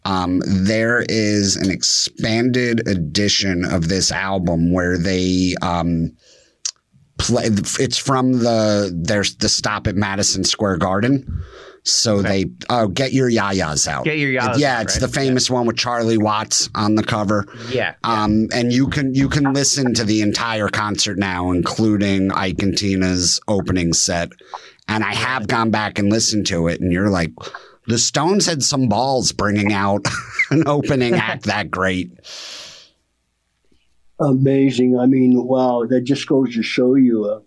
um, there is an expanded edition of this album where they um, play. It's from the there's the stop at Madison Square Garden. So they oh get your yayas out. Get your yayas Yeah, out, it's right? the famous one with Charlie Watts on the cover. Yeah. Um, and you can you can listen to the entire concert now, including Ike and Tina's opening set. And I have gone back and listened to it, and you're like, the Stones had some balls bringing out an opening act that great. Amazing. I mean, wow, that just goes to show you, uh,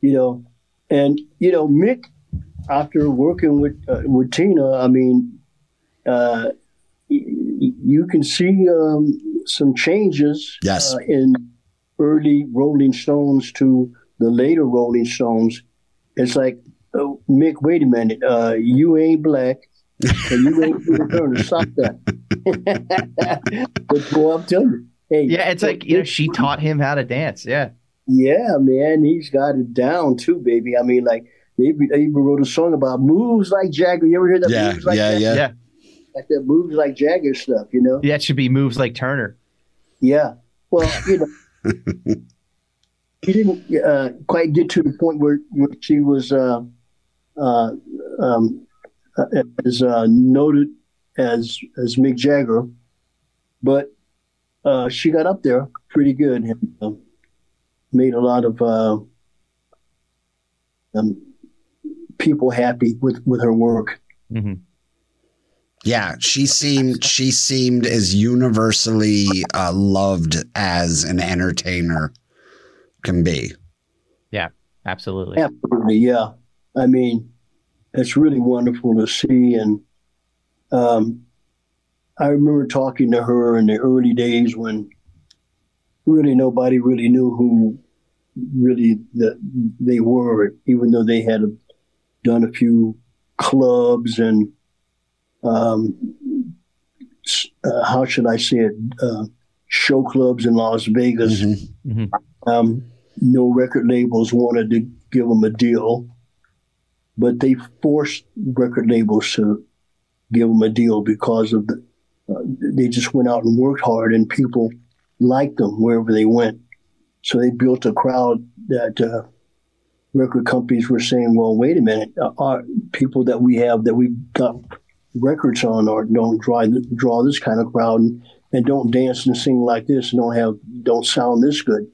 you know, and you know, Mick, after working with uh, with Tina, I mean, uh, y- y- you can see um, some changes Yes. uh, in early Rolling Stones to the later Rolling Stones. It's like, oh, Mick, wait a minute, uh, you ain't black. And you ain't Tina Turner. Stop that. but boy, I'm telling you. Hey, Yeah. It's like, you know, she taught him how to dance. Yeah. yeah, man, he's got it down too, baby. I mean, like they, even- they even wrote a song about moves like Jagger. You ever hear that? Yeah, moves like yeah, Jagger? yeah. Yeah. Like that moves like Jagger stuff, you know? That should be moves like Turner. Yeah. Well, you know, she didn't uh, quite get to the point where, where she was uh, uh, um, uh, as uh, noted as as Mick Jagger, but uh, she got up there pretty good and uh, made a lot of uh, um, people happy with with her work. hmm Yeah, she seemed she seemed as universally uh, loved as an entertainer can be. Yeah, absolutely. Absolutely, yeah. I mean, it's really wonderful to see, and um, I remember talking to her in the early days when really nobody really knew who really that they were, even though they had done a few clubs and um, uh, how should I say it, uh, show clubs in Las Vegas. Mm-hmm. Mm-hmm. Um, no record labels wanted to give them a deal, but they forced record labels to give them a deal because of the. Uh, they just went out and worked hard, and people liked them wherever they went. So they built a crowd that uh, record companies were saying, "Well, wait a minute, uh, our people that we have that we got records on, or don't draw draw this kind of crowd, and, and don't dance and sing like this, and don't have don't sound this good."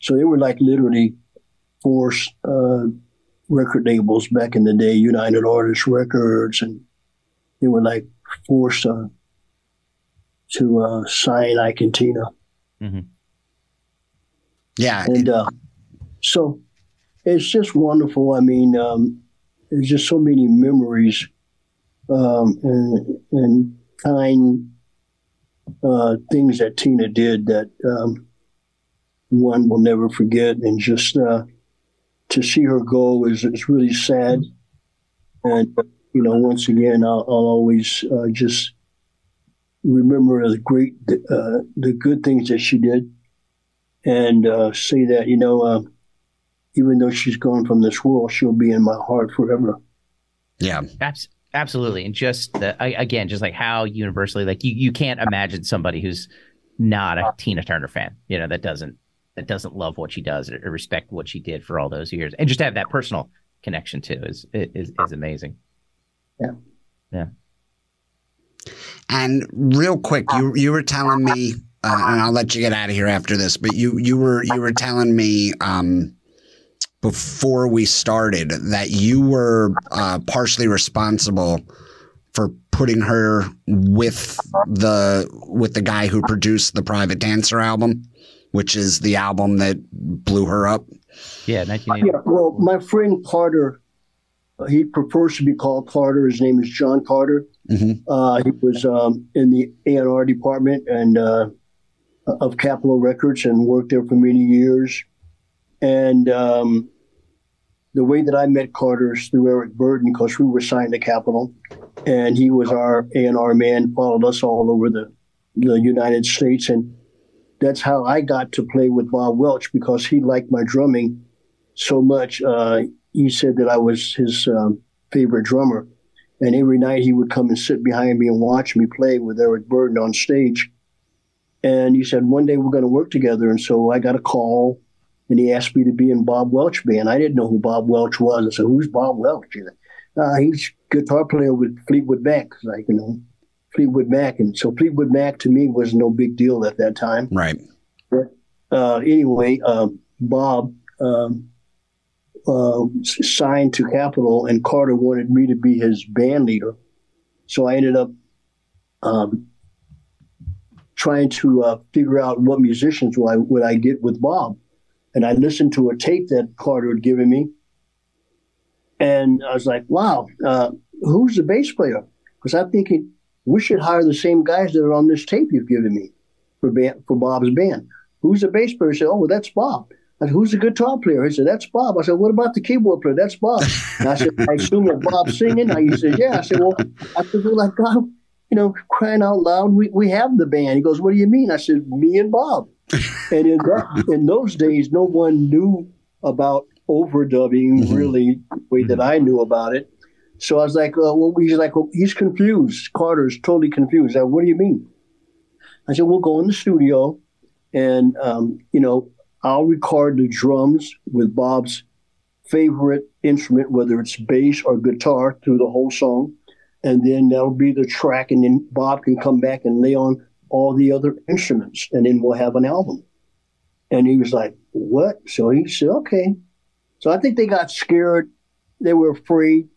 So they were like literally forced uh, record labels back in the day, United Artists Records, and they were like forced uh, to uh, sign Ike and Tina. Mm-hmm. Yeah, And uh, so it's just wonderful. I mean, um, there's just so many memories um, and, and kind uh, things that Tina did that um, one will never forget. And just uh, to see her go is, is really sad. And, you know, once again, I'll, I'll always uh, just remember the great, uh, the good things that she did and uh, say that you know, uh, even though she's gone from this world, she'll be in my heart forever. yeah, Abs- absolutely. And just the, again, just like how universally, like you, you can't imagine somebody who's not a Tina Turner fan, you know, that doesn't, that doesn't love what she does or respect what she did for all those years and just have that personal connection too is, is, is amazing. Yeah. Yeah. And real quick, you you were telling me, uh, and I'll let you get out of here after this. But you you were you were telling me um, before we started that you were uh, partially responsible for putting her with the with the guy who produced the Private Dancer album, which is the album that blew her up. Yeah. 1980. Yeah, well, my friend Carter, he prefers to be called Carter. His name is John Carter. Mhm. Uh, he was um, in the A&R department and uh, of Capitol Records and worked there for many years. And um, the way that I met Carter is through Eric Burdon because we were signed to Capitol, and he was our A&R man, followed us all over the the United States, and that's how I got to play with Bob Welch because he liked my drumming so much. Uh, he said that I was his um, favorite drummer. And every night he would come and sit behind me and watch me play with Eric Burdon on stage. And he said, one day we're going to work together. And so I got a call and he asked me to be in Bob Welch band. I didn't know who Bob Welch was. I said, who's Bob Welch? He said, uh, he's guitar player with Fleetwood Mac. Like, you know, Fleetwood Mac. And so Fleetwood Mac to me was no big deal at that time Right. uh, anyway, uh, Bob um, uh, signed to Capitol, and Carter wanted me to be his band leader. So I ended up um, trying to uh, figure out what musicians would I, would I get with Bob. And I listened to a tape that Carter had given me, and I was like, "Wow, uh, who's the bass player?" Because I'm thinking we should hire the same guys that are on this tape you've given me for for Bob's band. Who's the bass player? He said, Oh, well, that's Bob. Said, Who's the guitar player? He said, That's Bob. I said, What about the keyboard player? That's Bob. And I said, I assume that Bob's singing. And he said, Yeah. I said, Well, I Well, like God, you know, crying out loud, we, we have the band. He goes, What do you mean? I said, Me and Bob. and in that, in those days, no one knew about overdubbing Mhm. really the way that I knew about it. So I was like, uh, well, he's like, well, he's confused. Carter's totally confused. I, what do you mean? I said, we'll go in the studio and, um, you know, I'll record the drums with Bob's favorite instrument, whether it's bass or guitar, through the whole song. And then that'll be the track. And then Bob can come back and lay on all the other instruments. And then we'll have an album. And he was like, what? So he said, okay. So I think they got scared. They were afraid.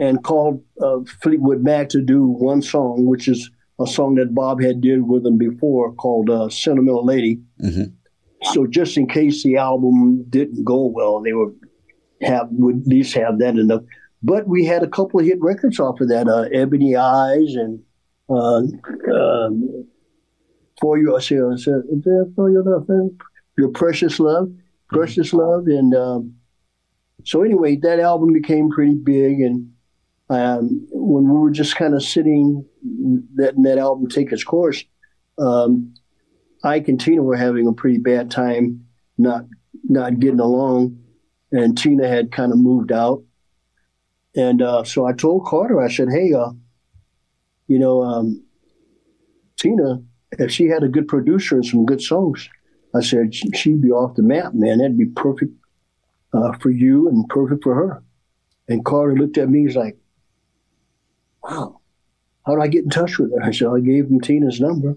and called uh, Fleetwood Mac to do one song, which is a song that Bob had did with them before called uh, "Sentimental Lady." Mhm. So just in case the album didn't go well, they would have would at least have that enough. But we had a couple of hit records off of that, uh, "Ebony Eyes" and uh, um, "For You," I say, I said, "For Your Love," "Your Precious Love," "Precious Love," and um, so anyway, that album became pretty big, and um, when we were just kind of sitting, letting that album take its course, um, Ike and Tina were having a pretty bad time, not not getting along, and Tina had kind of moved out, and uh, so I told Carter, I said, "Hey, uh, you know, um, Tina, if she had a good producer and some good songs, I said she- she'd be off the map, man. That'd be perfect uh, for you and perfect for her." And Carter looked at me. He's like, "Wow, how do I get in touch with her?" I said, "I gave him Tina's number."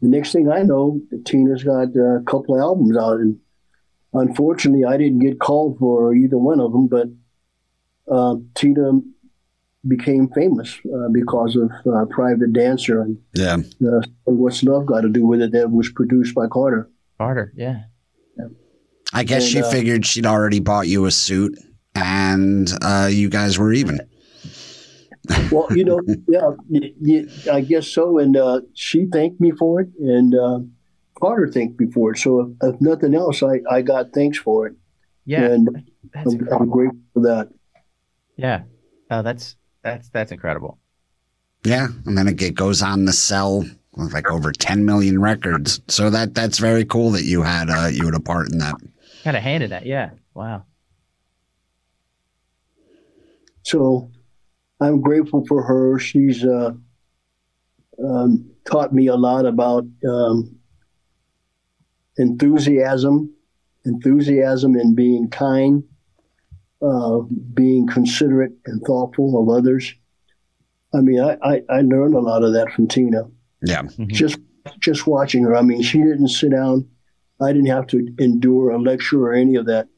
The next thing I know, Tina's got uh, a couple of albums out, and unfortunately, I didn't get called for either one of them. But uh, Tina became famous uh, because of uh, Private Dancer and Yeah. uh, What's Love Got to Do with It, that was produced by Carter. Carter, yeah. I guess And, she uh, figured she'd already bought you a suit and uh, you guys were even. Well, you know, yeah, y- y- I guess so. And uh, she thanked me for it, and uh, Carter thanked me for it. So if, if nothing else, I, I got thanks for it, Yeah. and That's I'm. I'm grateful for that. Yeah. Oh, that's that's that's incredible. Yeah. And then it get- goes on to sell like over 10 million records. So that that's very cool that you had uh, you had a part in that. Kind of handed that. Yeah. Wow. So I'm grateful for her. She's uh, um, taught me a lot about um, enthusiasm, enthusiasm and being kind, uh, being considerate and thoughtful of others. I mean, I, I, I learned a lot of that from Tina. Yeah. Mhm. Just just watching her. I mean, she didn't sit down. I didn't have to endure a lecture or any of that.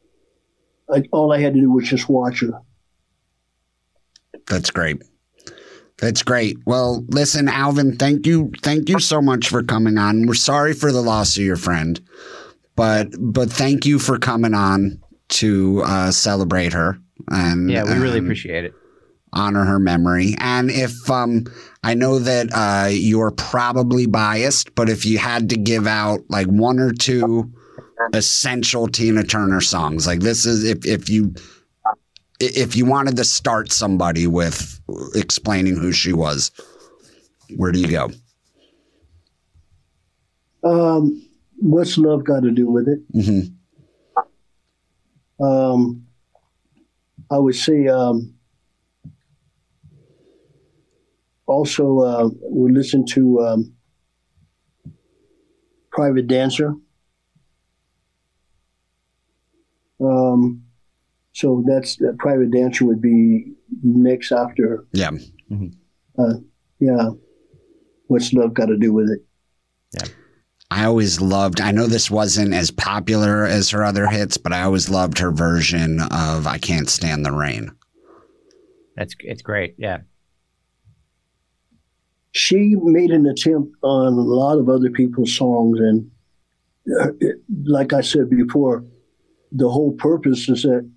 I, all I had to do was just watch her. That's great. That's great. Well, listen, Alvin, thank you, thank you so much for coming on. We're sorry for the loss of your friend, but but thank you for coming on to uh, celebrate her and Yeah, we really and appreciate it. honor her memory. And if um, I know that uh, you're probably biased, but if you had to give out like one or two essential Tina Turner songs, like this is if if you if you wanted to start somebody with explaining who she was, where do you go? Um, what's love got to do with it? hmm Um, I would say um, also uh, we listen to um, Private Dancer. Um, so that's that Private Dancer would be next after. Yeah. Uh, yeah. What's love got to do with it? I always loved. I know this wasn't as popular as her other hits, but I always loved her version of "I Can't Stand the Rain." That's it's great. Yeah. she made an attempt on a lot of other people's songs and uh, it- like i said before the whole purpose is that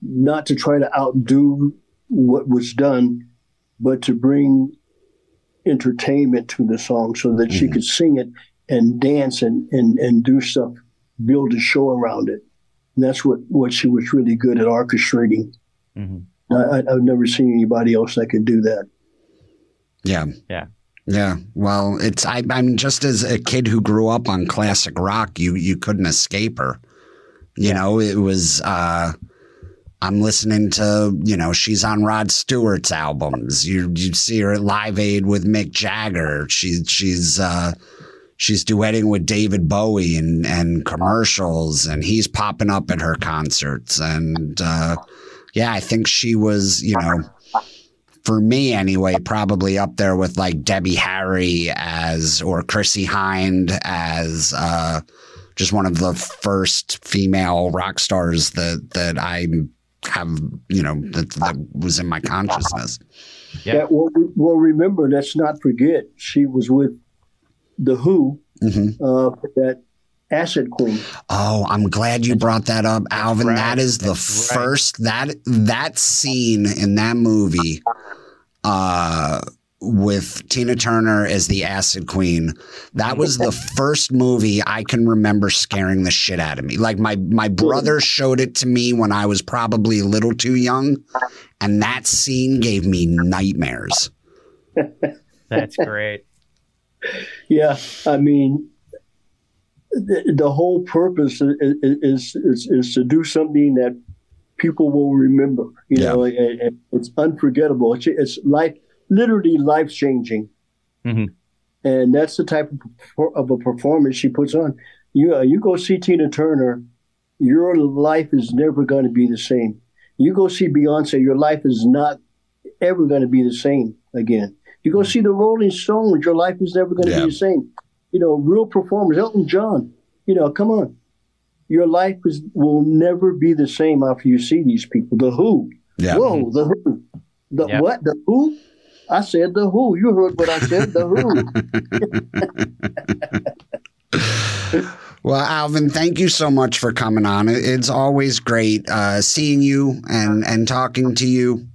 not to try to outdo what was done but to bring entertainment to the song so that she Mhm. could sing it and dance and, and, and do stuff build a show around it and that's what, what she was really good at orchestrating hmm I, I, i've never seen anybody else that could do that Yeah. Yeah. Yeah. Well, it's I I mean just as a kid who grew up on classic rock, you you couldn't escape her. You know, it was uh I'm listening to, you know, she's on Rod Stewart's albums. You you see her at Live Aid with Mick Jagger. She she's uh she's duetting with David Bowie and and commercials and he's popping up at her concerts and uh yeah, I think she was, you know, for me anyway, probably up there with like Debbie Harry as or Chrissie Hynde as uh, just one of the first female rock stars that that I have you know that that was in my consciousness. Yeah. Yeah, well, well, remember, let's not forget, she was with the Who, hmm uh, that Acid Queen. Oh, I'm glad you brought that up, Alvin. right. That is the That's right. first that that scene in that movie uh with Tina Turner as the acid queen. That was the first movie I can remember scaring the shit out of me. Like my my brother showed it to me when I was probably a little too young and that scene gave me nightmares. That's great. Yeah, I mean, the, the whole purpose is, is, is, is to do something that people will remember. You Yeah. know, and, and it's unforgettable. It's, it's life, literally life changing. Mhm. And that's the type of, of a performance she puts on. You uh, you go see Tina Turner, your life is never going to be the same. You go see Beyonce, your life is not ever going to be the same again. You go see the Rolling Stones, your life is never going to Yeah. be the same. You know, real performers, Elton John. You know, come on, your life is will never be the same after you see these people. The Who, Yeah. whoa, the Who, the Yeah. what? The Who? I said the Who. You heard what I said. The Who. Well, Alvin, thank you so much for coming on. It's always great uh, seeing you and and talking to you.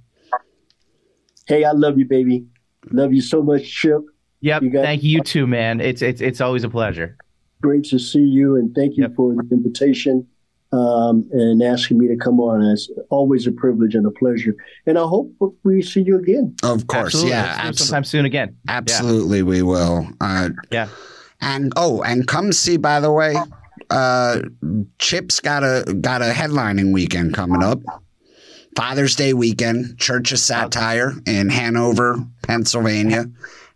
hey, I love you, baby. Love you so much, Chip. Yep. You Thank you too, man. It's it's it's always a pleasure. Great to see you, and thank you Yep. for the invitation um, and asking me to come on. It's always a privilege and a pleasure. And I hope we see you again. Of course, Absolutely. yeah, Let's do it absolutely. sometime soon again. Absolutely, we will. Uh, Yeah. and oh, and come see. By the way, uh, Chip's got a got a headlining weekend coming up. Father's Day weekend, Church of Satire in Hanover, Pennsylvania.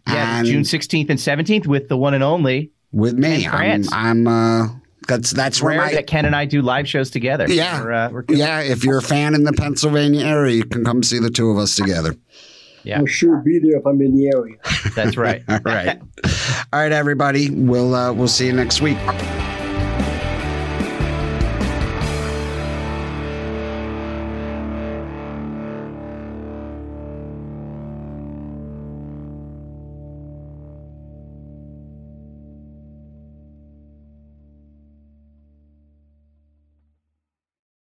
Yeah, and June 16th and 17th with the one and only. with me, and I'm, France. I'm. Uh, that's that's where my that Ken and I do live shows together. Yeah. We're, uh, we're yeah. If you're a fan in the Pennsylvania area, you can come see the two of us together. Yeah. I'll sure be there if I'm in the area. That's right. All right, all right, everybody. We'll uh, we'll see you next week.